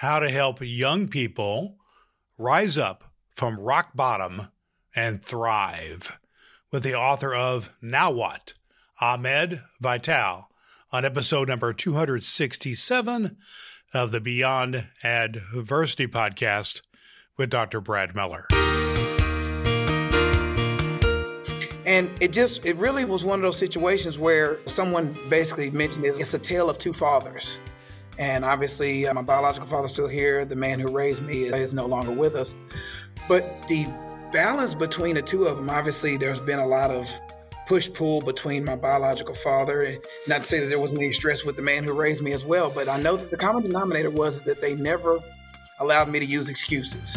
how to help young people rise up from rock bottom and thrive with the author of Now What, Ahmard Vital, on episode number 267 of the Beyond Adversity podcast with Dr. Brad Miller. And it just, it really was one of those situations where someone basically mentioned it. It's a tale of two fathers. And obviously, my biological father's still here. The man who raised me is no longer with us. But the balance between the two of them, obviously, there's been a lot of push pull between my biological father. Not to say that there wasn't any stress with the man who raised me as well, but I know that the common denominator was that they never allowed me to use excuses.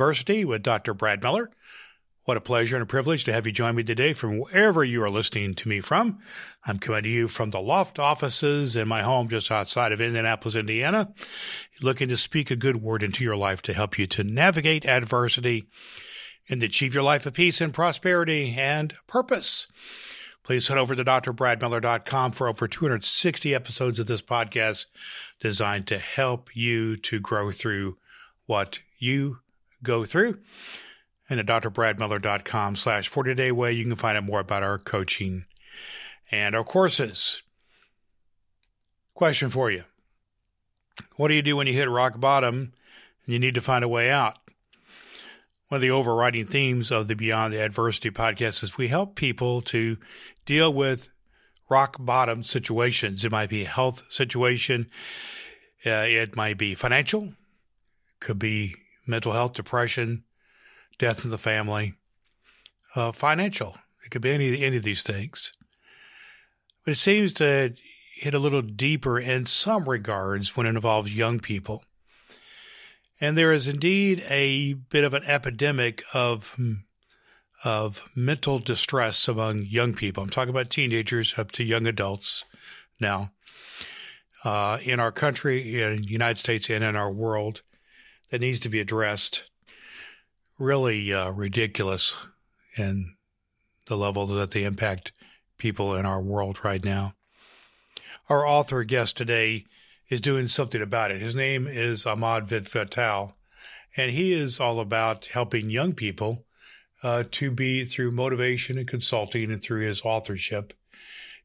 with Dr. Brad Miller. What a pleasure and a privilege to have you join me today from wherever you are listening to me from. I'm coming to you from the loft offices in my home just outside of Indianapolis, Indiana, looking to speak a good word into your life to help you to navigate adversity and achieve your life of peace and prosperity and purpose. Please head over to drbradmiller.com for over 260 episodes of this podcast designed to help you to grow through what you go through. And at drbradmiller.com slash 40 day way, you can find out more about our coaching and our courses. Question for you. What do you do when you hit rock bottom and you need to find a way out? One of the overriding themes of the Beyond the Adversity podcast is we help people to deal with rock bottom situations. It might be a health situation. Uh, it might be financial, could be mental health, depression, death in the family, uh, financial. It could be any any of these things. But it seems to hit a little deeper in some regards when it involves young people. And there is indeed a bit of an epidemic of of mental distress among young people. I'm talking about teenagers up to young adults now uh, in our country, in the United States, and in our world that needs to be addressed really uh, ridiculous in the level that they impact people in our world right now. Our author guest today is doing something about it. His name is Ahmard Vital, and he is all about helping young people uh, to be through motivation and consulting and through his authorship.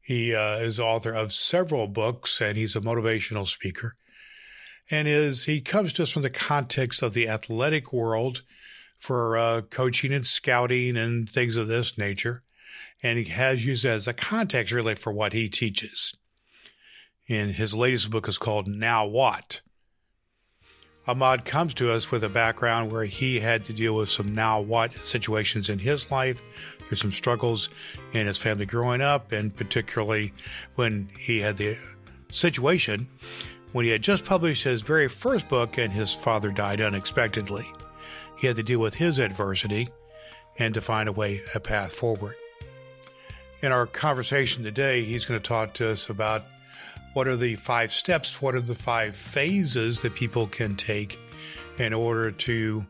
He uh, is author of several books, and he's a motivational speaker. And is he comes to us from the context of the athletic world for uh, coaching and scouting and things of this nature. And he has used it as a context really for what he teaches. And his latest book is called Now What? Ahmard comes to us with a background where he had to deal with some now what situations in his life. There's some struggles in his family growing up, and particularly when he had the situation when he had just published his very first book and his father died unexpectedly. He had to deal with his adversity and to find a way, a path forward. In our conversation today, he's going to talk to us about what are the five steps, what are the five phases that people can take in order to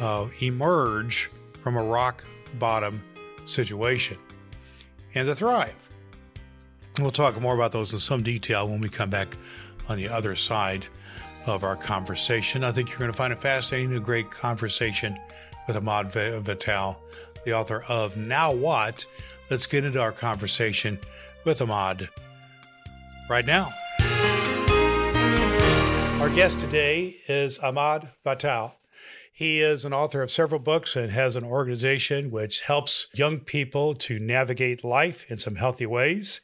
uh, emerge from a rock bottom situation and to thrive. We'll talk more about those in some detail when we come back on the other side of our conversation. I think you're going to find it fascinating, a great conversation with Ahmard Vital, the author of Now What. Let's get into our conversation with Ahmard right now. Our guest today is Ahmard Vital. He is an author of several books and has an organization which helps young people to navigate life in some healthy ways.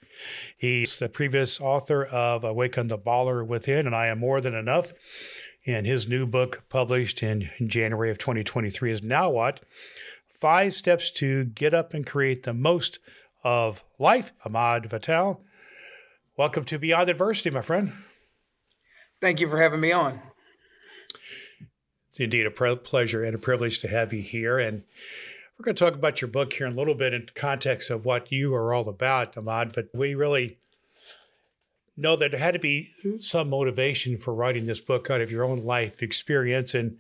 He's the previous author of Awaken the Baller Within and I Am More Than Enough. And his new book, published in January of 2023, is Now What? Five Steps to Get Up and Create the Most of Life. Ahmard Vital, welcome to Beyond Adversity, my friend. Thank you for having me on. It's indeed a pleasure and a privilege to have you here. And we're going to talk about your book here in a little bit in context of what you are all about, Ahmard. But we really know that there had to be some motivation for writing this book out of your own life experience. And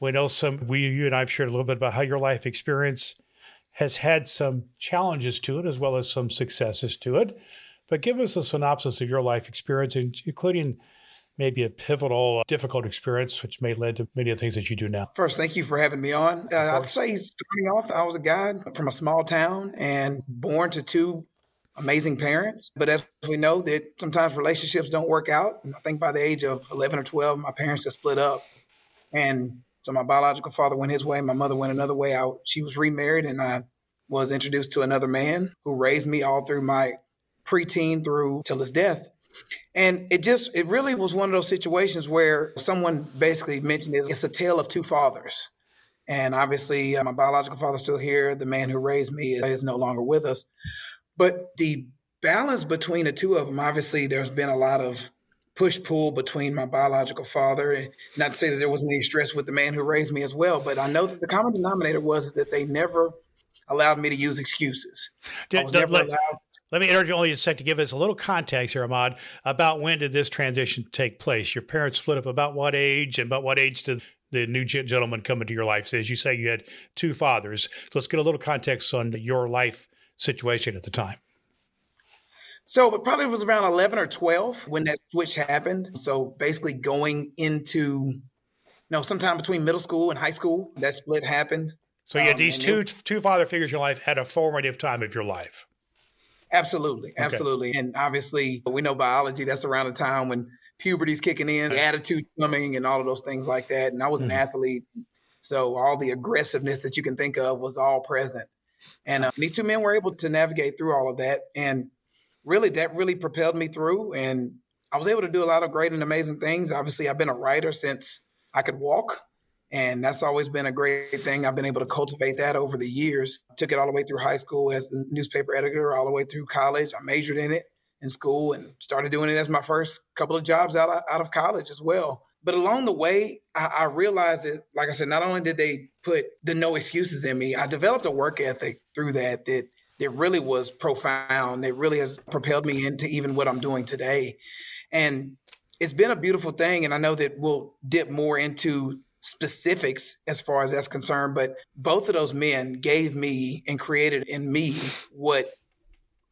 we know some, we, you and I've shared a little bit about how your life experience has had some challenges to it as well as some successes to it. But give us a synopsis of your life experience, including maybe a pivotal, difficult experience, which may lead to many of the things that you do now. First, thank you for having me on. Uh, I'd say starting off, I was a guy from a small town and born to two amazing parents. But as we know, that sometimes relationships don't work out. And I think by the age of 11 or 12, my parents had split up. And so my biological father went his way, my mother went another way out. She was remarried, and I was introduced to another man who raised me all through my preteen through till his death. And it just, it really was one of those situations where someone basically mentioned it. It's a tale of two fathers. And obviously, uh, my biological father's still here. The man who raised me is no longer with us. But the balance between the two of them, obviously, there's been a lot of push pull between my biological father. And not to say that there wasn't any stress with the man who raised me as well, but I know that the common denominator was that they never allowed me to use excuses. Did, let, let, me interrupt you only a sec to give us a little context here, Ahmard, about when did this transition take place? Your parents split up about what age, and about what age did the new gentleman come into your life? So as you say, you had two fathers. let's get a little context on your life situation at the time. So probably it probably was around 11 or 12 when that switch happened. So basically going into, you know, sometime between middle school and high school, that split happened. So yeah, um, these two it, two father figures in your life had a formative time of your life. Absolutely, absolutely, okay. and obviously we know biology. That's around the time when puberty's kicking in, attitude coming, and all of those things like that. And I was mm-hmm. an athlete, so all the aggressiveness that you can think of was all present. And uh, these two men were able to navigate through all of that, and really, that really propelled me through. And I was able to do a lot of great and amazing things. Obviously, I've been a writer since I could walk. And that's always been a great thing. I've been able to cultivate that over the years. Took it all the way through high school as the newspaper editor, all the way through college. I majored in it in school and started doing it as my first couple of jobs out of, out of college as well. But along the way, I, I realized that, like I said, not only did they put the no excuses in me, I developed a work ethic through that that that really was profound. It really has propelled me into even what I'm doing today. And it's been a beautiful thing. And I know that we'll dip more into specifics as far as that's concerned, but both of those men gave me and created in me what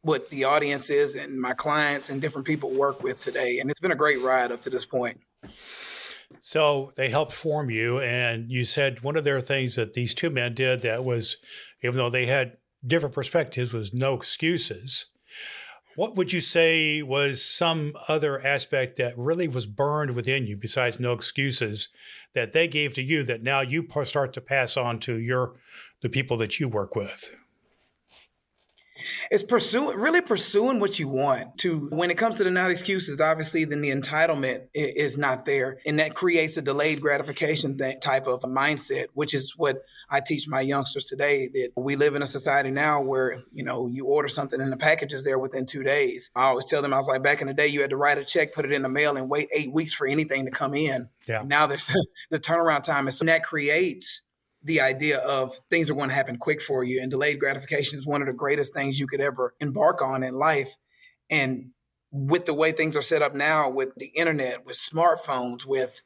what the audience is and my clients and different people work with today. And it's been a great ride up to this point. So they helped form you, and you said one of their things that these two men did that was, even though they had different perspectives, was no excuses. What would you say was some other aspect that really was burned within you besides no excuses that they gave to you that now you start to pass on to your the people that you work with? It's pursuing, really pursuing what you want. To when it comes to the not excuses, obviously, then the entitlement is not there, and that creates a delayed gratification type of a mindset, which is what I teach my youngsters today that we live in a society now where, you know, you order something and the package is there within two days. I always tell them, I was like, back in the day, you had to write a check, put it in the mail, and wait eight weeks for anything to come in. Yeah. Now there's the turnaround time. And so that creates the idea of things are going to happen quick for you. And delayed gratification is one of the greatest things you could ever embark on in life. And with the way things are set up now with the internet, with smartphones, with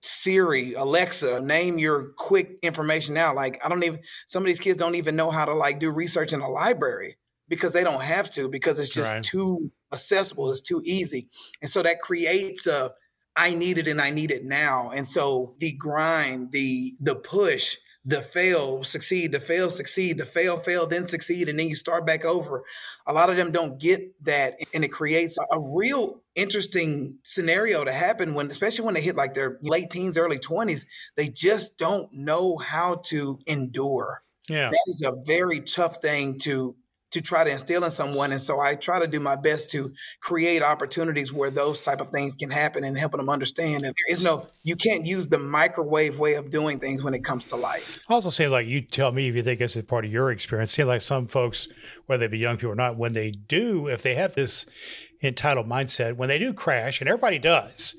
Siri, Alexa, name your quick information now. Like I don't even some of these kids don't even know how to like do research in a library because they don't have to because it's just right. too accessible, it's too easy. And so that creates a I need it and I need it now. And so the grind, the the push the fail, succeed, the fail, succeed, the fail, fail, then succeed, and then you start back over. A lot of them don't get that, and it creates a real interesting scenario to happen when, especially when they hit like their late teens, early 20s, they just don't know how to endure. Yeah. That is a very tough thing to to try to instill in someone and so i try to do my best to create opportunities where those type of things can happen and helping them understand that there is no you can't use the microwave way of doing things when it comes to life also seems like you tell me if you think this is part of your experience seems like some folks whether they be young people or not when they do if they have this entitled mindset when they do crash and everybody does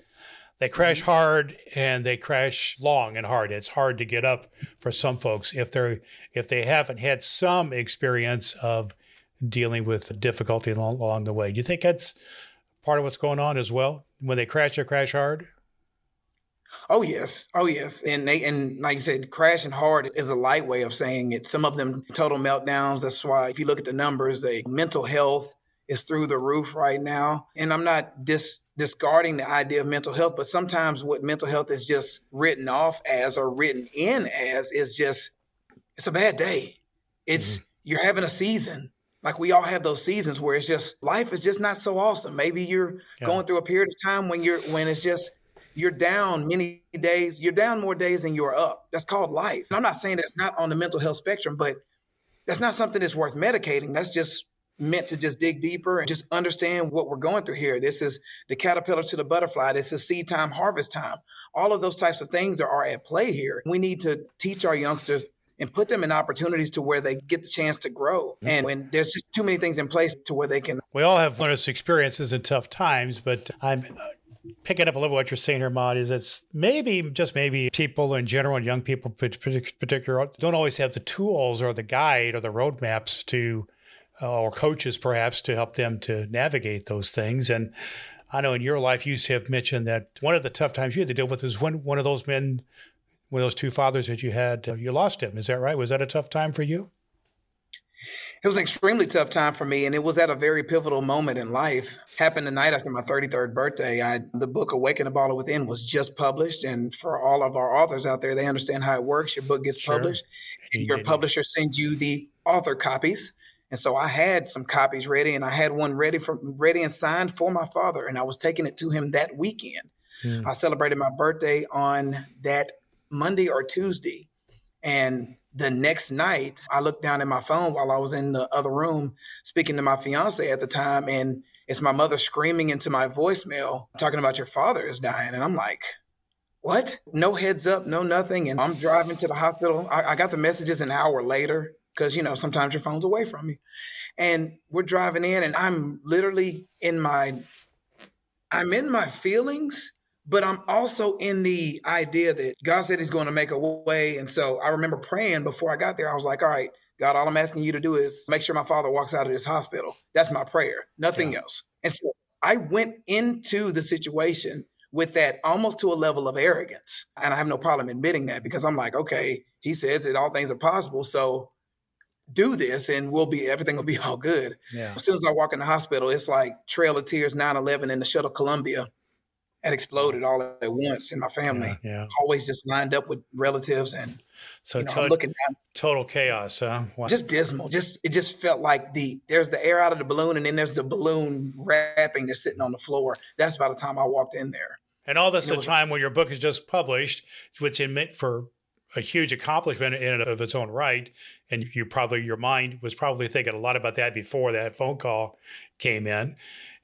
they crash mm-hmm. hard and they crash long and hard. It's hard to get up for some folks if they're if they haven't had some experience of dealing with difficulty along, along the way. Do you think that's part of what's going on as well? When they crash, they crash hard. Oh yes, oh yes, and they and like you said, crashing hard is a light way of saying it. Some of them total meltdowns. That's why if you look at the numbers, the mental health is through the roof right now. And I'm not dis- discarding the idea of mental health, but sometimes what mental health is just written off as or written in as is just it's a bad day. It's mm-hmm. you're having a season. Like we all have those seasons where it's just life is just not so awesome. Maybe you're yeah. going through a period of time when you're when it's just you're down many days. You're down more days than you're up. That's called life. And I'm not saying that's not on the mental health spectrum, but that's not something that's worth medicating. That's just meant to just dig deeper and just understand what we're going through here. This is the caterpillar to the butterfly. This is seed time, harvest time. All of those types of things are at play here. We need to teach our youngsters and put them in opportunities to where they get the chance to grow. Mm-hmm. And when there's just too many things in place to where they can. We all have those experiences in tough times, but I'm picking up a little bit what you're saying here, is it's maybe, just maybe people in general and young people in particular don't always have the tools or the guide or the roadmaps to uh, or coaches perhaps to help them to navigate those things. And I know in your life you have mentioned that one of the tough times you had to deal with was when one of those men, of those two fathers that you had, uh, you lost him. Is that right? Was that a tough time for you? It was an extremely tough time for me, and it was at a very pivotal moment in life. Happened the night after my 33rd birthday. I, the book "Awaken the Baller Within" was just published, and for all of our authors out there, they understand how it works. Your book gets sure. published, and your publisher sends you the author copies. And so I had some copies ready and I had one ready for ready and signed for my father. And I was taking it to him that weekend. Mm. I celebrated my birthday on that Monday or Tuesday. And the next night, I looked down at my phone while I was in the other room speaking to my fiance at the time. And it's my mother screaming into my voicemail, talking about your father is dying. And I'm like, what? No heads up, no nothing. And I'm driving to the hospital. I, I got the messages an hour later because you know sometimes your phone's away from you and we're driving in and i'm literally in my i'm in my feelings but i'm also in the idea that god said he's going to make a way and so i remember praying before i got there i was like all right god all i'm asking you to do is make sure my father walks out of this hospital that's my prayer nothing yeah. else and so i went into the situation with that almost to a level of arrogance and i have no problem admitting that because i'm like okay he says that all things are possible so do this and we'll be everything will be all good. Yeah. As soon as I walk in the hospital, it's like Trail of Tears 9-11 and the shuttle Columbia had exploded all at once in my family. Yeah, yeah. Always just lined up with relatives and so you know, to- looking down, total chaos, huh? Wow. Just dismal. Just it just felt like the there's the air out of the balloon and then there's the balloon wrapping that's sitting on the floor. That's by the time I walked in there. And all this at a time when your book is just published, which admit for a huge accomplishment in and of its own right. And you probably, your mind was probably thinking a lot about that before that phone call came in.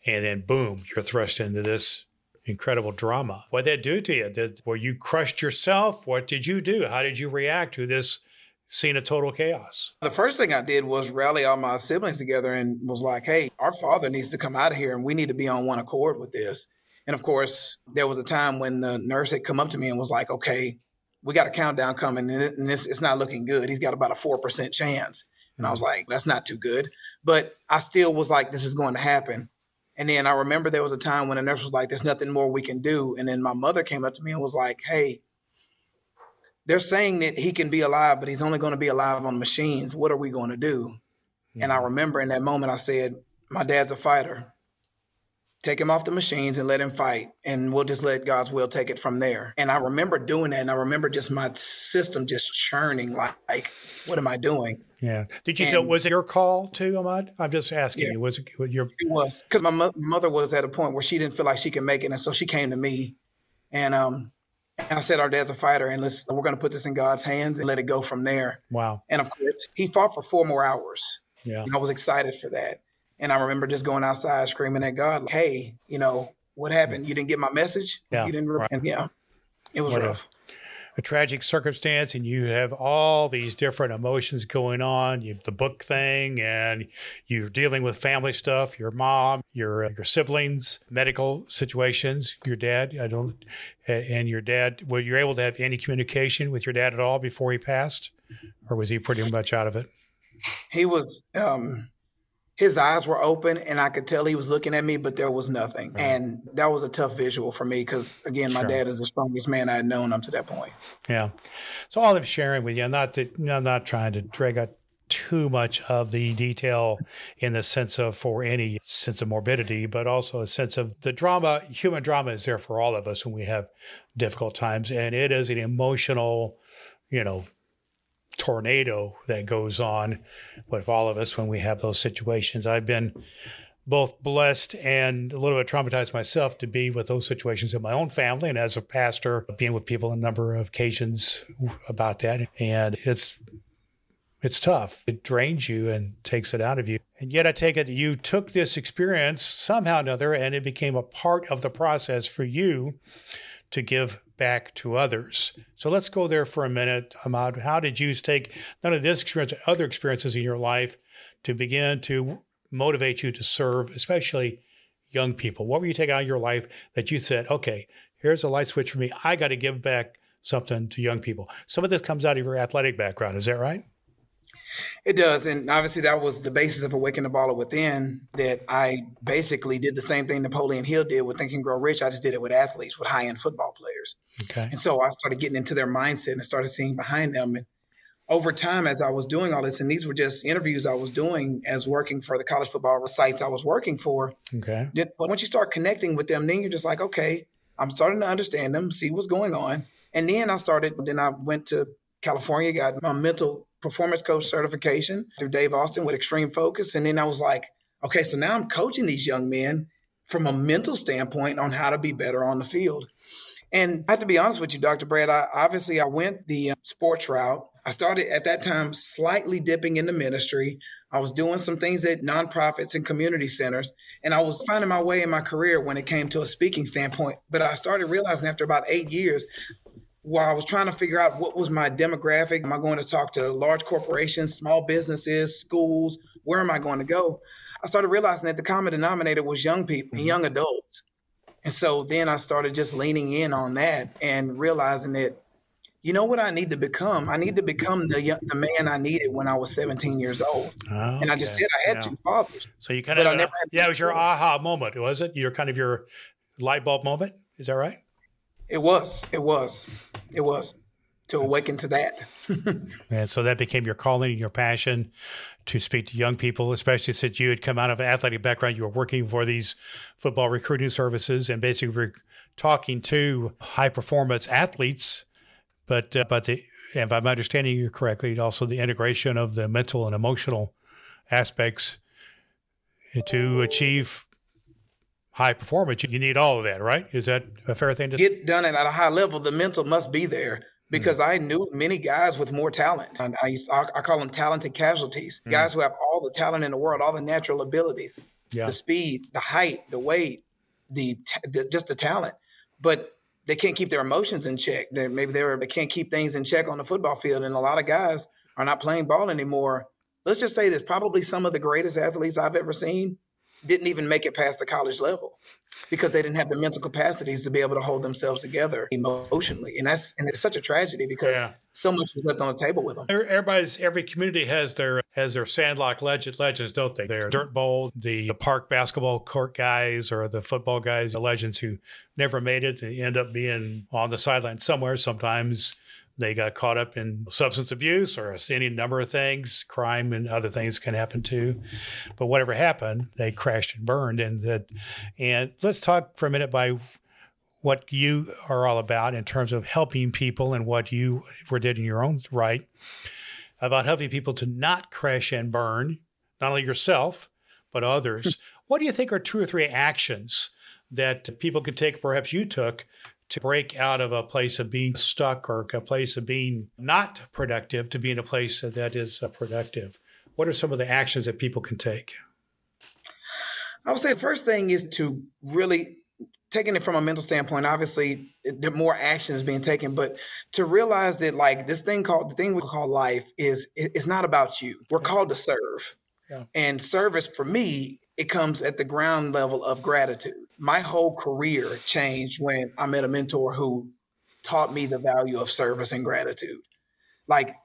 And then boom, you're thrust into this incredible drama. What did that do to you? Did, were you crushed yourself? What did you do? How did you react to this scene of total chaos? The first thing I did was rally all my siblings together and was like, hey, our father needs to come out of here and we need to be on one accord with this. And of course, there was a time when the nurse had come up to me and was like, okay, we got a countdown coming and this it's not looking good. He's got about a 4% chance. And I was mm-hmm. like, that's not too good. But I still was like, this is going to happen. And then I remember there was a time when the nurse was like, there's nothing more we can do. And then my mother came up to me and was like, hey, they're saying that he can be alive, but he's only going to be alive on machines. What are we going to do? Mm-hmm. And I mm-hmm. remember in that moment, I said, my dad's a fighter take him off the machines and let him fight and we'll just let god's will take it from there and i remember doing that and i remember just my system just churning like, like what am i doing yeah did you and, feel was it your call too Ahmard i'm just asking yeah, you was it your it was because my mo- mother was at a point where she didn't feel like she could make it and so she came to me and um and I said, our dad's a fighter, and let's we're going to put this in God's hands and let it go from there. Wow! And of course, he fought for four more hours. Yeah, and I was excited for that. And I remember just going outside screaming at God, like, hey, you know, what happened? You didn't get my message? Yeah. You didn't, right. yeah, it was what rough. a tragic circumstance and you have all these different emotions going on. You have the book thing and you're dealing with family stuff, your mom, your uh, your siblings, medical situations, your dad. I don't and your dad, were you able to have any communication with your dad at all before he passed? Or was he pretty much out of it? He was um his eyes were open and I could tell he was looking at me, but there was nothing. Right. And that was a tough visual for me because, again, my sure. dad is the strongest man I had known up to that point. Yeah. So all I'm sharing with you, I'm not, to, I'm not trying to drag out too much of the detail in the sense of for any sense of morbidity, but also a sense of the drama. Human drama is there for all of us when we have difficult times. And it is an emotional, you know, tornado that goes on with all of us when we have those situations. I've been both blessed and a little bit traumatized myself to be with those situations in my own family and as a pastor being with people a number of occasions about that. And it's it's tough. It drains you and takes it out of you. And yet i take it you took this experience somehow or another and it became a part of the process for you to give back to others. So let's go there for a minute, Ahmard. How did you take none of this experience, other experiences in your life to begin to motivate you to serve, especially young people? What were you taking out of your life that you said, okay, here's a light switch for me. I got to give back something to young people. Some of this comes out of your athletic background. Is that right? It does. And obviously, that was the basis of Awaken the Baller Within that I basically did the same thing Napoleon Hill did with Think and Grow Rich. I just did it with athletes, with high end football players. Okay. And so I started getting into their mindset and started seeing behind them. And over time, as I was doing all this, and these were just interviews I was doing as working for the college football sites I was working for. Okay. But once you start connecting with them, then you're just like, okay, I'm starting to understand them, see what's going on. And then I started, then I went to California, got my mental performance coach certification through Dave Austin with Extreme Focus. And then I was like, okay, so now I'm coaching these young men from a mental standpoint on how to be better on the field. And I have to be honest with you, Dr. Brad, I, obviously I went the uh, sports route. I started at that time slightly dipping into ministry. I was doing some things at nonprofits and community centers, and I was finding my way in my career when it came to a speaking standpoint. But I started realizing after about eight years while I was trying to figure out what was my demographic, am I going to talk to large corporations, small businesses, schools? Where am I going to go? I started realizing that the common denominator was young people and mm-hmm. young adults. And so then I started just leaning in on that and realizing that, you know what I need to become? I need to become the the man I needed when I was 17 years old. Okay. And I just said I had yeah. two fathers. So you kind of, yeah, it was your aha moment, was it? Your kind of your light bulb moment. Is that right? It was. It was. It was to awaken to that. and so that became your calling and your passion to speak to young people, especially since you had come out of an athletic background. You were working for these football recruiting services and basically were talking to high performance athletes. But, uh, but the, if I'm understanding you correctly, also the integration of the mental and emotional aspects to achieve high performance, you need all of that, right? Is that a fair thing to get done and at a high level? The mental must be there because mm. I knew many guys with more talent. And I used I, I call them talented casualties, mm. guys who have all the talent in the world, all the natural abilities, yeah. the speed, the height, the weight, the, the just the talent, but they can't keep their emotions in check. They maybe they're they can't keep things in check on the football field, and a lot of guys are not playing ball anymore. Let's just say this: probably some of the greatest athletes I've ever seen didn't even make it past the college level because they didn't have the mental capacities to be able to hold themselves together emotionally. And that's and it's such a tragedy because yeah. so much was left on the table with them. Everybody's every community has their has their sandlot legend, legends, don't they? Their dirt bowl, the park basketball court guys or the football guys, the legends who never made it. They end up being on the sideline somewhere. Sometimes they got caught up in substance abuse or any number of things, crime and other things can happen too. But whatever happened, they crashed and burned. And that, and let's talk for a minute by what you are all about in terms of helping people and what you were did in your own right about helping people to not crash and burn, not only yourself, but others. what do you think are two or three actions that people could take, perhaps you took, to break out of a place of being stuck or a place of being not productive to be in a place that is uh, productive? What are some of the actions that people can take? I would say the first thing is to really taking it from a mental standpoint, obviously the more action is being taken, but to realize that like this thing called the thing we call life is it's not about you. We're called to serve. Yeah. And service for me, it comes at the ground level of gratitude. My whole career changed when I met a mentor who taught me the value of service and gratitude. Like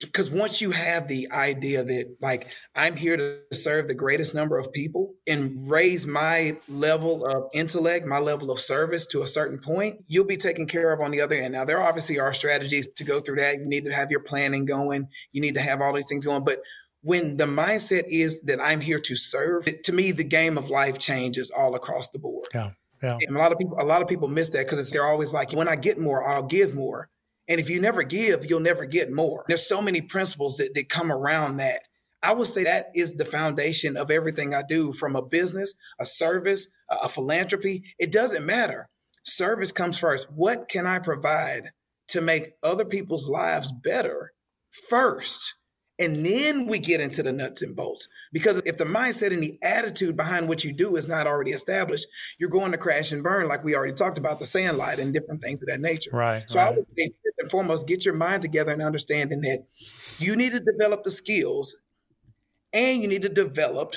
because once you have the idea that like i'm here to serve the greatest number of people and raise my level of intellect my level of service to a certain point you'll be taken care of on the other end now there obviously are strategies to go through that you need to have your planning going you need to have all these things going but when the mindset is that i'm here to serve to me the game of life changes all across the board yeah yeah. And a lot of people, a lot of people miss that because they're always like, when I get more, I'll give more. And if you never give, you'll never get more. There's so many principles that, that come around that. I would say that is the foundation of everything I do from a business, a service, a, a philanthropy. It doesn't matter. Service comes first. What can I provide to make other people's lives better first? And then we get into the nuts and bolts. Because if the mindset and the attitude behind what you do is not already established, you're going to crash and burn, like we already talked about the sandlot and different things of that nature. Right. So right. I would say, first and foremost, get your mind together and understanding that you need to develop the skills and you need to develop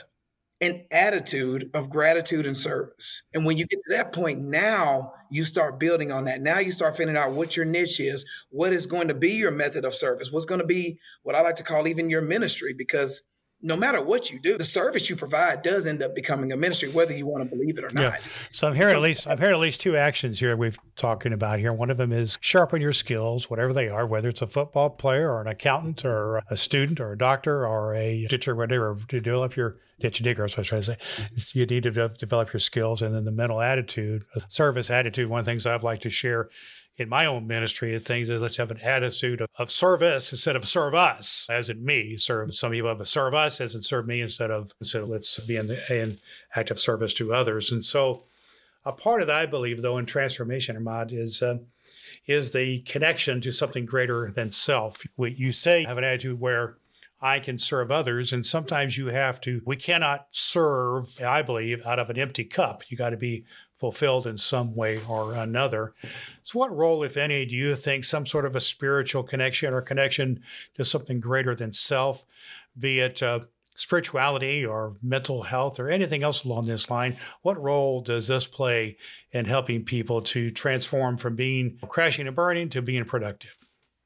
an attitude of gratitude and service. And when you get to that point, now you start building on that. Now you start figuring out what your niche is, what is going to be your method of service, what's going to be what I like to call even your ministry, because no matter what you do, the service you provide does end up becoming a ministry, whether you want to believe it or not. Yeah. So I'm hearing at least I've heard at least two actions here we've talking about here. One of them is sharpen your skills, whatever they are, whether it's a football player or an accountant or a student or a doctor or a teacher, whatever, to develop your ditch digger. That's what I was trying to say. You need to develop your skills and then the mental attitude, service attitude. One of the things I'd like to share in my own ministry of things is let's have an attitude of, of, service instead of serve us, as in me. Serve some people have a serve us as in serve me instead of instead of let's be in, the, in active service to others. And so, a part of that I believe, though, in transformation, Ahmard, is uh, is the connection to something greater than self. What you say have an attitude where I can serve others. And sometimes you have to, we cannot serve, I believe, out of an empty cup. You got to be fulfilled in some way or another. So, what role, if any, do you think some sort of a spiritual connection or connection to something greater than self, be it uh, spirituality or mental health or anything else along this line, what role does this play in helping people to transform from being crashing and burning to being productive?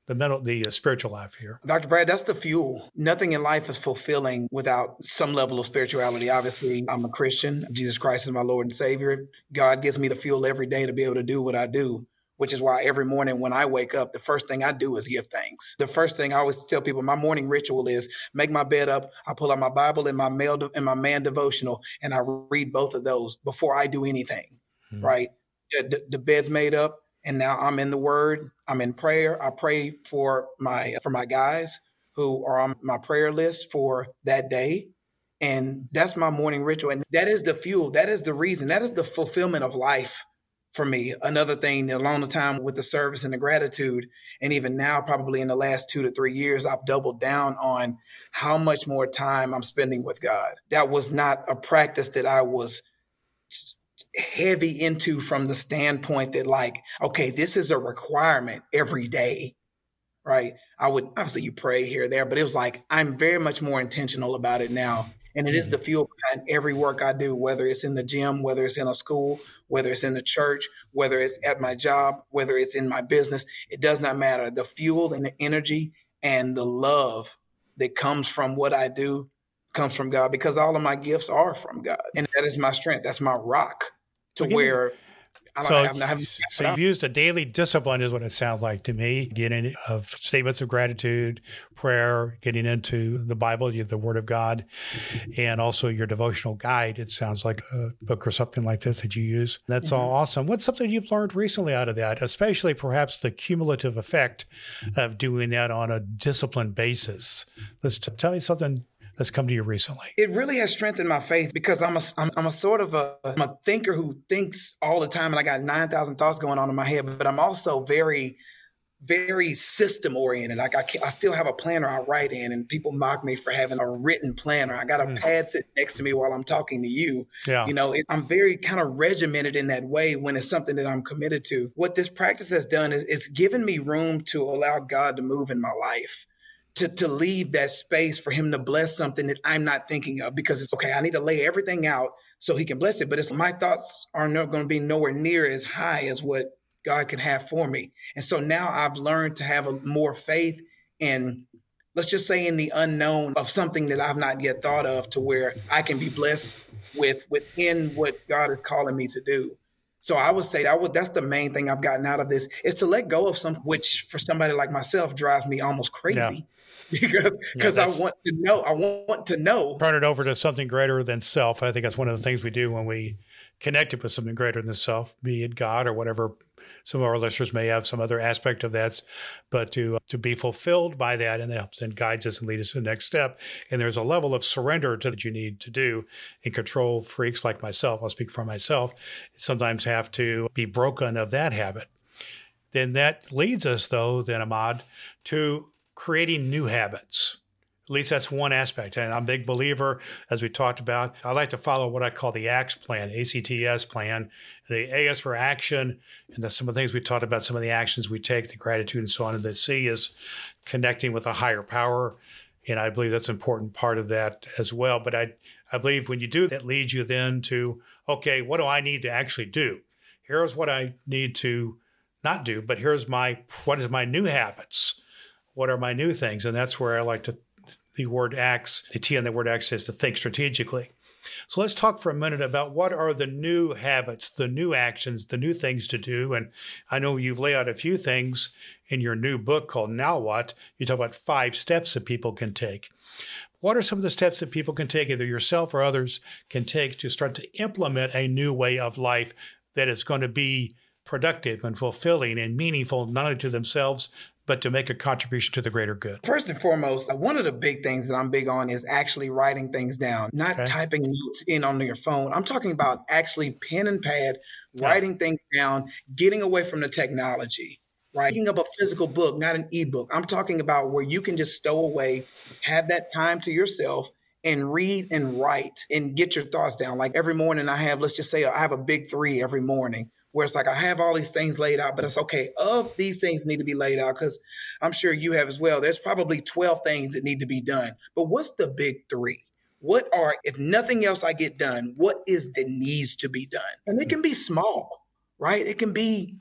The mental, the uh, spiritual life here. Dr. Brad, that's the fuel. Nothing in life is fulfilling without some level of spirituality. Obviously, I'm a Christian. Jesus Christ is my Lord and Savior. God gives me the fuel every day to be able to do what I do which is why every morning when I wake up, the first thing I do is give thanks. The first thing I always tell people, my morning ritual is make my bed up. I pull out my Bible and my mail de- and my man devotional, and I read both of those before I do anything. Mm-hmm. Right? The, the, bed's made up and now I'm in the word. I'm in prayer. I pray for my for my guys who are on my prayer list for that day. And that's my morning ritual. And that is the fuel. That is the reason. That is the fulfillment of life for me. Another thing along the time with the service and the gratitude. And even now, probably in the last two to three years, I've doubled down on how much more time I'm spending with God. That was not a practice that I was heavy into from the standpoint that like okay this is a requirement every day right? I would obviously you pray here there but it was like i'm very much more intentional about it now. And it is the mm-hmm. fuel behind every work i do whether it's in the gym whether it's in a school whether it's in the church whether it's at my job whether it's in my business. It does not matter. The fuel and the energy and the love that comes from what i do comes from god because all of my gifts are from god. And that is my strength. That's my rock to where i so, I have, so you've used a daily discipline, is what it sounds like to me. Getting of statements of gratitude, prayer, getting into the Bible, the Word of God, and also your devotional guide. It sounds like a book or something like this that you use. That's mm-hmm. all awesome. What's something you've learned recently out of that, especially perhaps the cumulative effect of doing that on a disciplined basis? Let's t- tell me something that's come to you recently? It really has strengthened my faith because I'm a I'm, I'm a sort of a I'm a thinker who thinks all the time, and I got nine thousand thoughts going on in my head. But I'm also very very system oriented. Like I, I still have a planner I write in, and people mock me for having a written planner. I got a mm. pad sitting next to me while I'm talking to you. Yeah. You know, it, I'm very kind of regimented in that way when it's something that I'm committed to. What this practice has done is it's given me room to allow God to move in my life. To, to leave that space for him to bless something that I'm not thinking of because it's okay. I need to lay everything out so he can bless it. But it's my thoughts are not going to be nowhere near as high as what God can have for me. And so now I've learned to have a more faith in let's just say in the unknown of something that I've not yet thought of to where I can be blessed with within what God is calling me to do. So I would say that would that's the main thing I've gotten out of this is to let go of some which for somebody like myself drives me almost crazy. Yeah. Because because yeah, I want to know I want to know turn it over to something greater than self. I think that's one of the things we do when we connect it with something greater than self, be it God or whatever. Some of our listeners may have some other aspect of that, but to uh, to be fulfilled by that, and that helps and guides us and leads us to the next step. And there's a level of surrender to that you need to do. And control freaks like myself, I'll speak for myself, sometimes have to be broken of that habit. Then that leads us, though, then Ahmard, to creating new habits. At least that's one aspect. And I'm a big believer, as we talked about, I like to follow what I call the ACTS plan, ACTS plan. The A is for action. And that's some of the things we talked about, some of the actions we take, the gratitude and so on. And the C is connecting with a higher power. And I believe that's an important part of that as well. But I, I believe when you do that leads you then to, okay, what do I need to actually do? Here's what I need to not do, but here's my, what is my new habits? What are my new things? And that's where I like to the word acts, the T on the word acts is to think strategically. So let's talk for a minute about what are the new habits, the new actions, the new things to do. And I know you've laid out a few things in your new book called Now What. You talk about five steps that people can take. What are some of the steps that people can take, either yourself or others can take to start to implement a new way of life that is going to be productive and fulfilling and meaningful, not only to themselves, but to make a contribution to the greater good? First and foremost, one of the big things that I'm big on is actually writing things down, not okay. typing notes in on your phone. I'm talking about actually pen and pad, writing things down, getting away from the technology right? Picking up a physical book, not an ebook. I'm talking about where you can just stow away, have that time to yourself and read and write and get your thoughts down. Like every morning I have, let's just say I have a big three every morning where it's like I have all these things laid out, but it's okay. Of these things need to be laid out because I'm sure you have as well. There's probably 12 things that need to be done. But what's the big three? What are, if nothing else I get done, what is that needs to be done? And it can be small, right? It can be,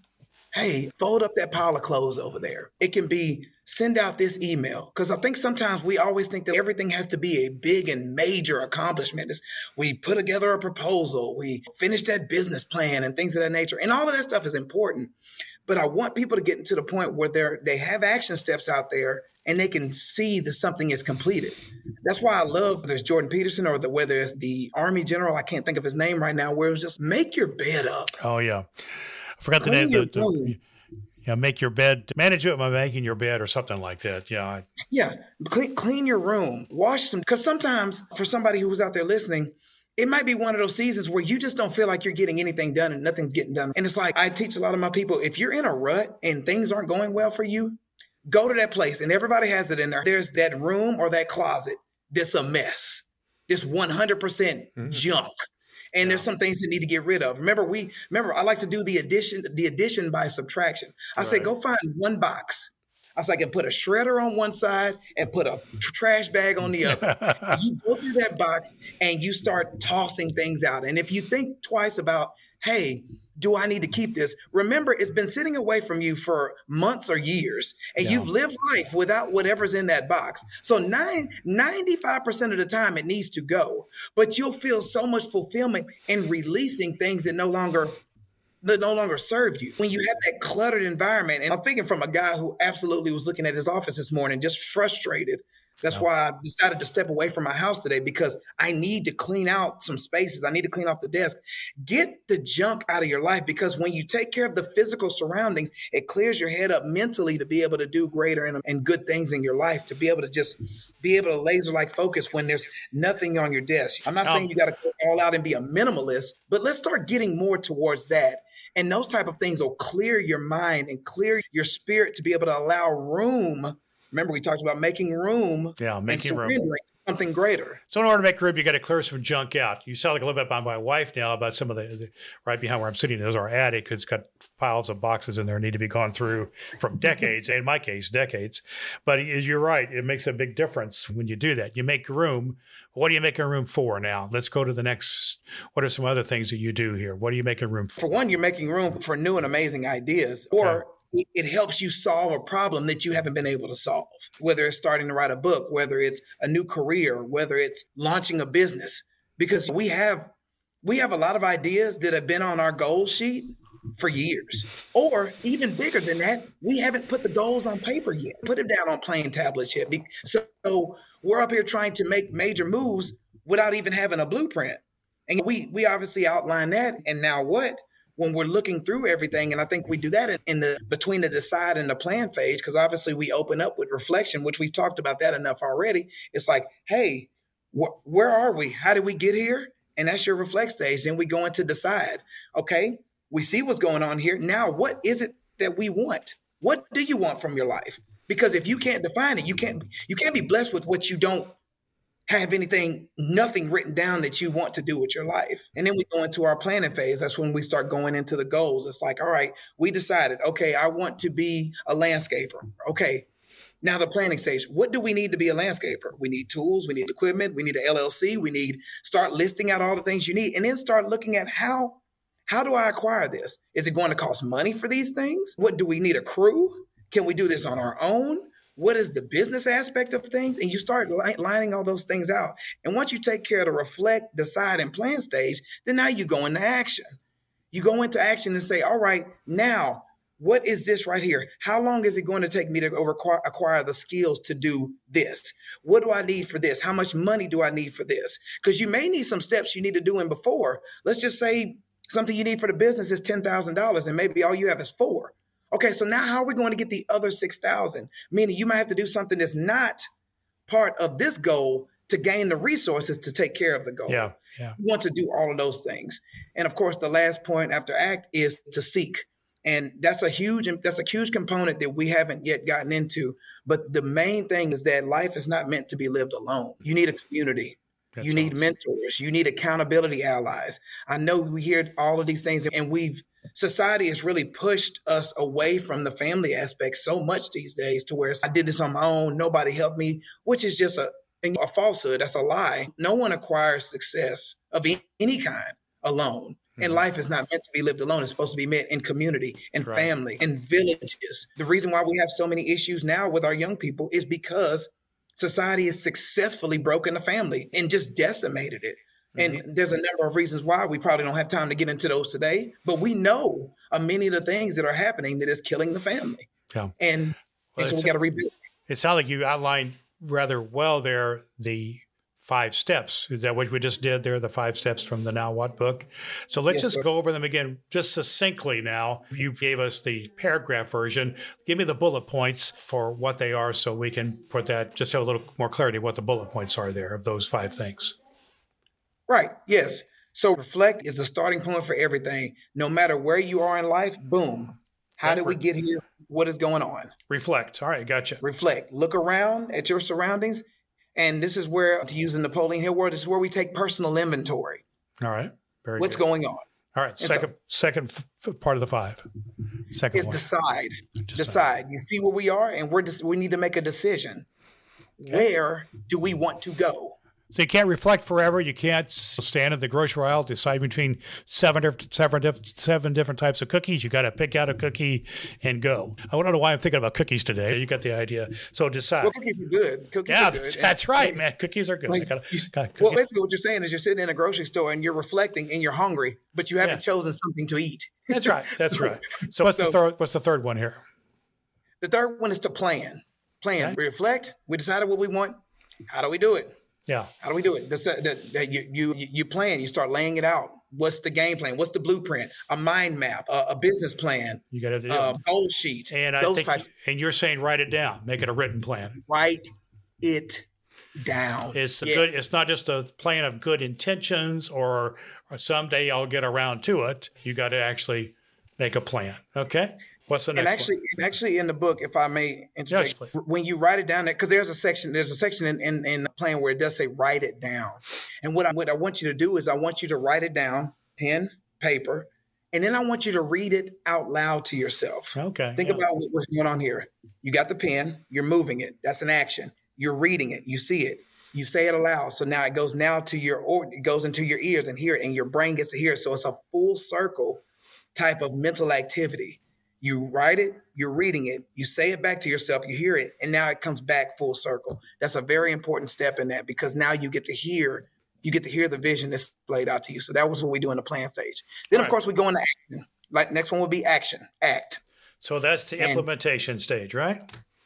hey, fold up that pile of clothes over there. It can be send out this email. Because I think sometimes we always think that everything has to be a big and major accomplishment. It's, we put together a proposal, we finish that business plan and things of that nature. And all of that stuff is important. But I want people to get into the point where they're they have action steps out there and they can see that something is completed. That's why I love there's Jordan Peterson or the whether it's the Army general, I can't think of his name right now, where it was just make your bed up. Oh yeah. I forgot the name. The, the, know, make your bed, manage it by making your bed or something like that. Yeah. Yeah. Clean, clean your room, wash some, because sometimes for somebody who's out there listening, it might be one of those seasons where you just don't feel like you're getting anything done and nothing's getting done. And it's like I teach a lot of my people if you're in a rut and things aren't going well for you, go to that place and everybody has it in there. There's that room or that closet that's a mess. This 100% mm hmm junk and yeah. there's some things that need to get rid of. Remember, we remember I like to do the addition, the addition by subtraction. I right. say go find one box. I say I can put a shredder on one side and put a trash bag on the other. you go through that box and you start tossing things out. And if you think twice about, hey, do I need to keep this? Remember, it's been sitting away from you for months or years, and yeah. you've lived life without whatever's in that box. So nine, 95% of the time it needs to go, but you'll feel so much fulfillment in releasing things that no longer that no longer serve you. When you have that cluttered environment, and I'm thinking from a guy who absolutely was looking at his office this morning, just frustrated that's why I decided to step away from my house today because I need to clean out some spaces. I need to clean off the desk. Get the junk out of your life because when you take care of the physical surroundings, it clears your head up mentally to be able to do greater and, and good things in your life, to be able to just mm-hmm. be able to laser like focus when there's nothing on your desk. I'm not saying you got to go all out and be a minimalist, but let's start getting more towards that And those type of things will clear your mind and clear your spirit to be able to allow room. Remember, we talked about making room. Yeah, making room something greater. So in order to make room, you got to clear some junk out. You sound like a little bit by my wife now about some of the, the right behind where I'm sitting is our attic. It's got piles of boxes in there need to be gone through from decades. in my case, decades. But you're right. It makes a big difference when you do that. You make room. What are you making room for now? Let's go to the next. What are some other things that you do here? What are you making room for? For one, you're making room for new and amazing ideas or it helps you solve a problem that you haven't been able to solve, whether it's starting to write a book, whether it's a new career, whether it's launching a business, because we have we have a lot of ideas that have been on our goal sheet for years. Or even bigger than that, we haven't put the goals on paper yet, put it down on plain tablets yet. So we're up here trying to make major moves without even having a blueprint. And we we obviously outline that. And now what? When we're looking through everything. And I think we do that in, the between the decide and the plan phase, because obviously we open up with reflection, which we've talked about that enough already. It's like, hey, wh- where are we? How did we get here? And that's your reflect stage. Then we go into decide. Okay, we see what's going on here. Now, what is it that we want? What do you want from your life? Because if you can't define it, you can't you can't be blessed with what you don't have anything, nothing written down that you want to do with your life. And then we go into our planning phase. That's when we start going into the goals. It's like, all right, we decided, okay, I want to be a landscaper. Okay. Now the planning stage, what do we need to be a landscaper? We need tools, we need equipment, we need an LLC, we need start listing out all the things you need and then start looking at how how do I acquire this? Is it going to cost money for these things? What do we need a crew? Can we do this on our own? What is the business aspect of things and you start li- lining all those things out. And once you take care of the reflect decide and plan stage then now you go into action. You go into action and say all right now what is this right here? How long is it going to take me to acquire, acquire the skills to do this? What do i need for this? How much money do i need for this? Because you may need some steps you need to do in before. Let's just say something you need for the business is $10000 and maybe all you have is four Okay, so now how are we going to get the other 6,000? Meaning you might have to do something that's not part of this goal to gain the resources to take care of the goal. Yeah, yeah. You want to do all of those things. And of course, the last point after act is to seek. And that's a huge that's a huge component that we haven't yet gotten into. But the main thing is that life is not meant to be lived alone. You need a community. That's you need awesome. mentors. You need accountability allies. I know we hear all of these things and we've society has really pushed us away from the family aspect so much these days to where I did this on my own, nobody helped me, which is just a, a falsehood. That's a lie. No one acquires success of any kind alone. Mm-hmm. And life is not meant to be lived alone. It's supposed to be met in community and right. family and villages. The reason why we have so many issues now with our young people is because society has successfully broken the family and just decimated it. And mm-hmm. there's a number of reasons why we probably don't have time to get into those today, but we know of many of the things that are happening that is killing the family. Yeah. And, well, and so we got to rebuild. It sounds like you outlined rather well there the five steps. Is that what we just did there? The five steps from the Now What book. So let's yes, just sir. go over them again, just succinctly now. You gave us the paragraph version. Give me the bullet points for what they are so we can put that, just have a little more clarity what the bullet points are there of those five things. Right. Yes. So reflect is the starting point for everything. No matter where you are in life, boom. How did we get here? What is going on? Reflect. All right, gotcha. Reflect. Look around at your surroundings. And this is where, to use the Napoleon Hill word, this is where we take personal inventory. All right. Very What's good. going on? All right. Second, so, second f- part of the five. Second is decide. decide. Decide. You see where we are, and we're just, we need to make a decision. Okay. Where do we want to go? So you can't reflect forever. You can't stand at the grocery aisle, decide between seven different seven, seven different types of cookies. You got to pick out a cookie and go. I don't know why I'm thinking about cookies today. You got the idea. So decide. Well, cookies are good. Cookies yeah, are good. that's right, man. Cookies are good. Like, gotta, gotta well, basically, what you're saying is you're sitting in a grocery store and you're reflecting and you're hungry, but you haven't yeah. chosen something to eat. That's right. That's so, right. So what's so, the third? What's the third one here? The third one is to plan. Plan. Okay. We reflect. We decided what we want. How do we do it? Yeah. How do we do it? The, you, you, you plan, you start laying it out. What's the game plan? What's the blueprint? A mind map, a, a business plan. You got to do uh, a goal sheet. And I those types. and you're saying write it down, make it a written plan. Write it down. It's yeah. good. It's not just a plan of good intentions or, or someday I'll get around to it. You got to actually Make a plan. Okay. What's the next and actually, one? and actually, in the book, if I may interject, Yes, when you write it down, because there's a section, there's a section in, in, in the plan where it does say write it down. And what I, what I want you to do is I want you to write it down, pen, paper, and then I want you to read it out loud to yourself. Okay. Think yeah. about what's going on here. You got the pen, you're moving it. That's an action. You're reading it, you see it, you say it aloud. So now it goes now to your or it goes into your ears and hear it, and your brain gets to hear it. So it's a full circle type of mental activity. You write it, you're reading it, you say it back to yourself, you hear it, and now it comes back full circle. That's a very important step in that because now you get to hear, you get to hear the vision that's laid out to you. So that was what we do in the plan stage. Then Right. of course we go into action. Like next one would be action, act So that's the And- implementation stage, right?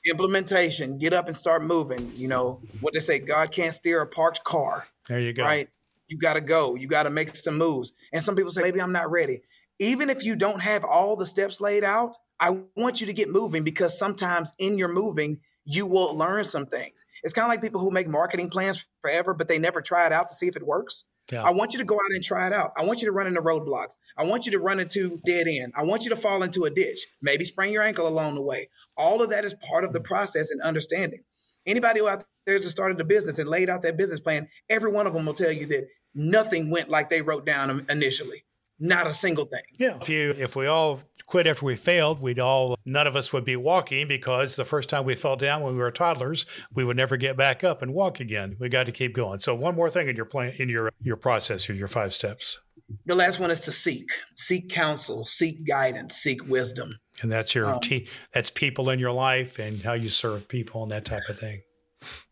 implementation, get up and start moving. You know, what they say, God can't steer a parked car, There you go. right? You got to go. You got to make some moves. And some people say, maybe I'm not ready. Even if you don't have all the steps laid out, I want you to get moving because sometimes in your moving, you will learn some things. It's kind of like people who make marketing plans forever, but they never try it out to see if it works. Yeah. I want you to go out and try it out. I want you to run into roadblocks. I want you to run into dead end. I want you to fall into a ditch, maybe sprain your ankle along the way. All of that is part of the process and understanding. Anybody who out there just started a business and laid out that business plan, every one of them will tell you that nothing went like they wrote down initially. Not a single thing. Yeah. If you if we all quit after we failed, we'd all none of us would be walking because the first time we fell down when we were toddlers, we would never get back up and walk again. We got to keep going. So one more thing in your plan in your your process here, your five steps. The last one is to seek, seek counsel, seek guidance, seek wisdom. And that's your Um, te- that's people in your life and how you serve people and that type of thing.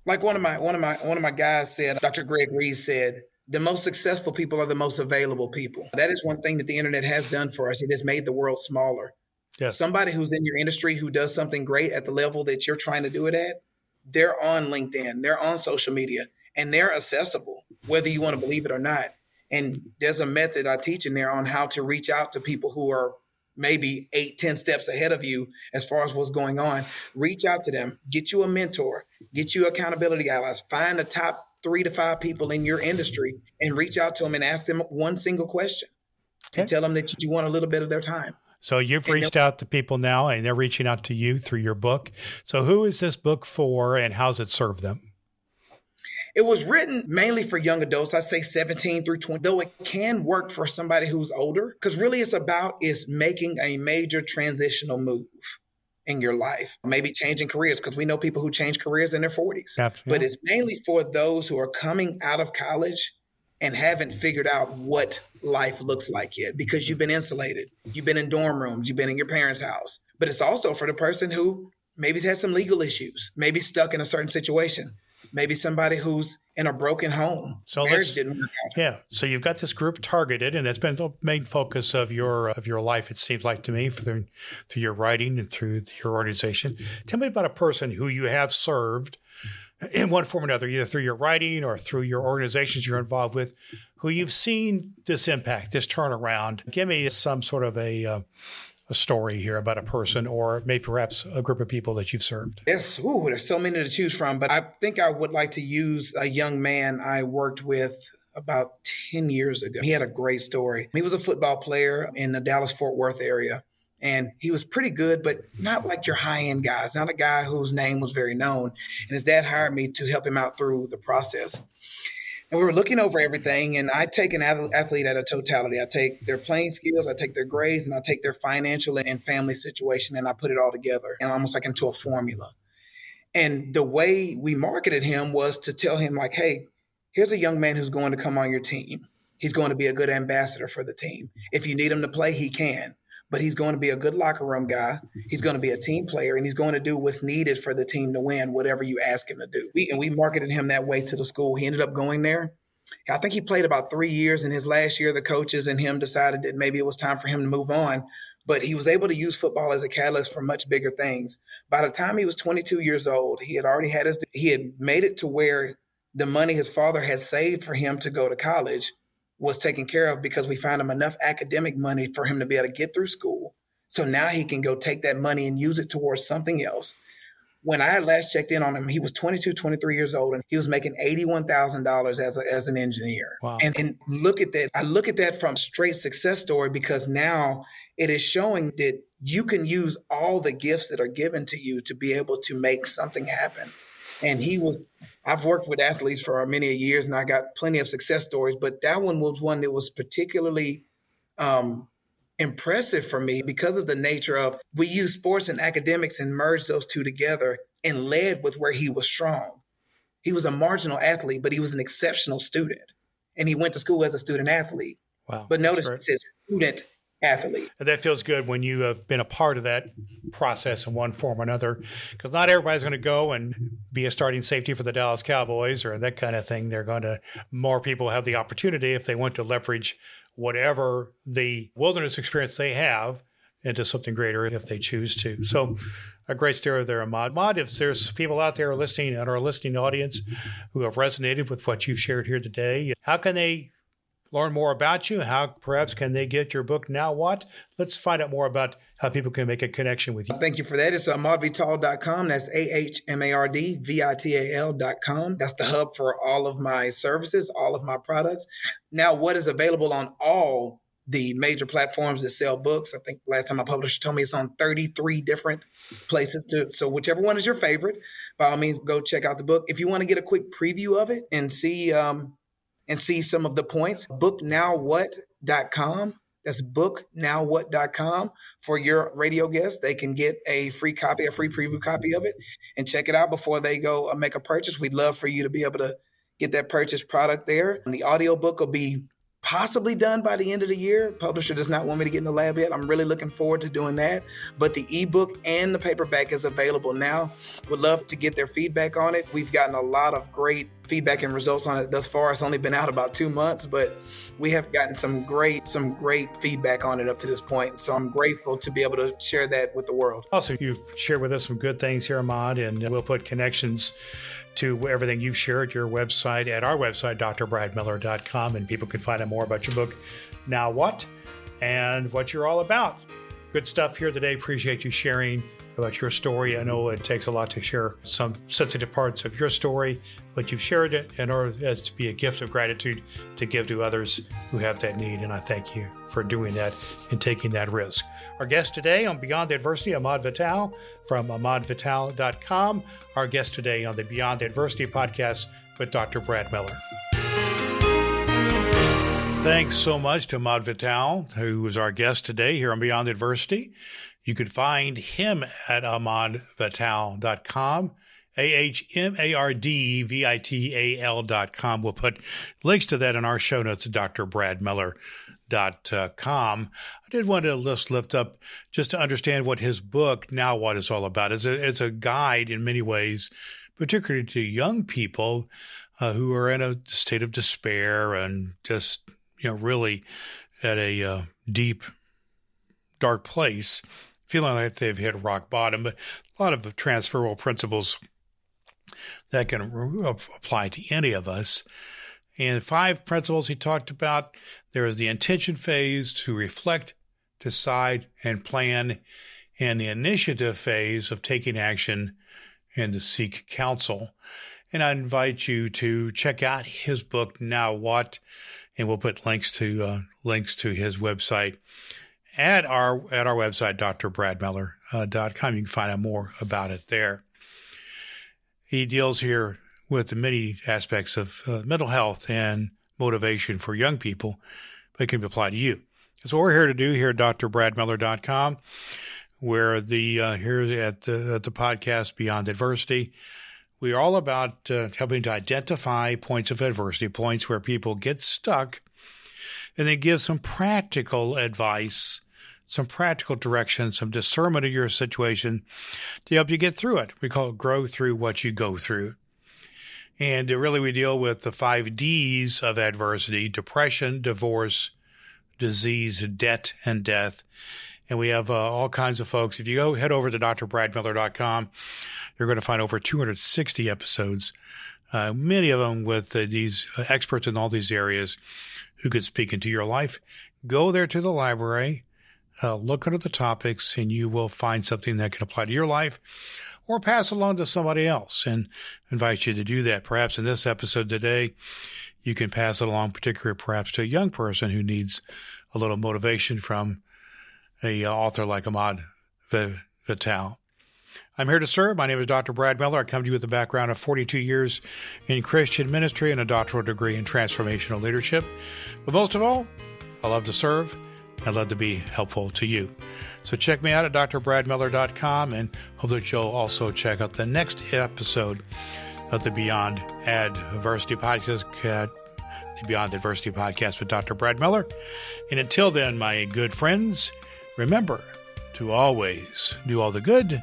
like one of my one of my one of my guys said dr greg reed said the most successful people are the most available people. That is one thing that the internet has done for us. It has made the world smaller. Yes. somebody who's in your industry who does something great at the level that you're trying to do it at they're on linkedin they're on social media and they're accessible whether you want to believe it or not. And there's a method i teach in there on how to reach out to people who are maybe eight ten steps ahead of you as far as what's going on. Reach out to them get you a mentor get you accountability allies find the top three to five people in your industry and reach out to them and ask them one single question and tell them that you want a little bit of their time So you've reached out to people now and they're reaching out to you through your book. So who is this book for and how's it serve them? It was written mainly for young adults. I say 17 through 20, though it can work for somebody who's older. Because really, it's about is making a major transitional move in your life. Maybe changing careers, because we know people who change careers in their 40s. Yeah, But it's mainly for those who are coming out of college and haven't figured out what life looks like yet because you've been insulated. You've been in dorm rooms, you've been in your parents' house. But it's also for the person who maybe's had some legal issues, maybe stuck in a certain situation, maybe somebody who's in a broken home. So Marriage let's- didn't work out. Yeah. So you've got this group targeted, and it's been the main focus of your of your life. It seems like to me, the, through your writing and through your organization. Tell me about a person who you have served in one form or another, either through your writing or through your organizations you're involved with, who you've seen this impact, this turnaround. Give me some sort of a uh, a story here about a person, or maybe perhaps a group of people that you've served. Yes, ooh, there's so many to choose from, but I think I would like to use a young man I worked with about 10 years ago. He had a great story. He was a football player in the Dallas Fort Worth area, and he was pretty good, but not like your high end guys, not a guy whose name was very known. And his dad hired me to help him out through the process. And we were looking over everything, and I take an athlete at a totality. I take their playing skills, I take their grades, and I take their financial and family situation, and I put it all together and almost like into a formula. And the way we marketed him was to tell him, like, hey, here's a young man who's going to come on your team. He's going to be a good ambassador for the team. If you need him to play, he can. But he's going to be a good locker room guy. He's going to be a team player, and he's going to do what's needed for the team to win, whatever you ask him to do. We, and we marketed him that way to the school. He ended up going there. I think he played about three years. In his last year, the coaches and him decided that maybe it was time for him to move on. But he was able to use football as a catalyst for much bigger things. By the time he was 22 years old, he had already had his, he had made it to where the money his father had saved for him to go to college was taken care of because we found him enough academic money for him to be able to get through school. So now he can go take that money and use it towards something else. when I last checked in on him, he was 22, 23 years old, and he was making $81,000 as, a, as an engineer. Wow. And, and look at that. I look at that from straight success story because now it is showing that you can use all the gifts that are given to you to be able to make something happen. And he was, I've worked with athletes for many years and I got plenty of success stories, but that one was one that was particularly um, impressive for me because of the nature of we use sports and academics and merged those two together and led with where he was strong. He was a marginal athlete, but he was an exceptional student. And he went to school as a student athlete. Wow. But notice it says student athlete. And that feels good when you have been a part of that process in one form or another, because not everybody's going to go and be a starting safety for the Dallas Cowboys or that kind of thing. They're going to, more people have the opportunity if they want to leverage whatever the wilderness experience they have into something greater if they choose to. So, a great story there, Ahmard. Ahmard, if there's people out there listening and our listening audience who have resonated with what you've shared here today, how can they learn more about you? How perhaps can they get your book now? What? Let's find out more about how people can make a connection with you. Thank you for that. It's ahmardvital.com. That's A H M A R D V I T A L.com. That's the hub for all of my services, all of my products. Now, what is available on all the major platforms that sell books. I think last time my publisher told me it's on 33 different places to so whichever one is your favorite, by all means go check out the book. If you want to get a quick preview of it and see um and see some of the points, booknowwhat.com. That's booknowwhat.com for your radio guests. They can get a free copy, a free preview copy of it and check it out before they go uh, make a purchase. We'd love for you to be able to get that purchase product there. And the audiobook will be possibly done by the end of the year. Publisher does not want me to get in the lab yet. I'm really looking forward to doing that. But the ebook and the paperback is available now. Would love to get their feedback on it. We've gotten a lot of great feedback and results on it thus far. It's only been out about two months, but we have gotten some great, some great feedback on it up to this point. So I'm grateful to be able to share that with the world. Also, you've shared with us some good things here, Ahmard, and we'll put connections to everything you've shared your website at our website, drbradmiller.com, and people can find out more about your book, Now What, and what you're all about. Good stuff here today. Appreciate you sharing about your story. I know it takes a lot to share some sensitive parts of your story, but you've shared it in order as to be a gift of gratitude to give to others who have that need. And I thank you for doing that and taking that risk. Our guest today on Beyond Adversity, Ahmard Vital from ahmardvital.com. Our guest today on the Beyond Adversity podcast with Dr. Brad Miller. Thanks so much to Ahmard Vital, who was our guest today here on Beyond Adversity. You can find him at ahmardvital.com. A-H-M-A-R-D-V-I-T-A-L dot com. We'll put links to that in our show notes at drbradmiller.com. I did want to just lift up just to understand what his book, Now What, is all about. It's a, it's a guide in many ways, particularly to young people uh, who are in a state of despair and just, you know, really at a uh, deep, dark place, feeling like they've hit rock bottom, but a lot of transferable principles that can apply to any of us. And five principles he talked about there is the intention phase to reflect, decide, and plan, and the initiative phase of taking action and to seek counsel. And I invite you to check out his book, Now What, and we'll put links to uh, links to his website at our at our website, drbradmiller.com. You can find out more about it there. He deals here with the many aspects of uh, mental health and motivation for young people, but it can apply to you. That's what we're here to do here at drbradmiller.com, where the uh, here at the at the podcast Beyond Adversity, we are all about uh, helping to identify points of adversity, points where people get stuck, and then give some practical advice some practical direction, some discernment of your situation to help you get through it. We call it grow through what you go through. And really, we deal with the five D's of adversity depression, divorce, disease, debt, and death. And we have uh, all kinds of folks. If you go head over to drbradmiller.com, you're going to find over 260 episodes, uh, many of them with uh, these experts in all these areas who could speak into your life. Go there to the library uh, look under the topics and you will find something that can apply to your life or pass along to somebody else and invite you to do that. Perhaps in this episode today, you can pass it along, particularly perhaps to a young person who needs a little motivation from a uh, author like Ahmard Vital. I'm here to serve. My name is Dr. Brad Miller. I come to you with a background of 42 years in Christian ministry and a doctoral degree in transformational leadership. But most of all, I love to serve. and love to be helpful to you. So check me out at drbradmiller.com and hope that you'll also check out the next episode of the Beyond Adversity podcast, the Beyond Adversity podcast with Dr. Brad Miller. And until then, my good friends, remember to always do all the good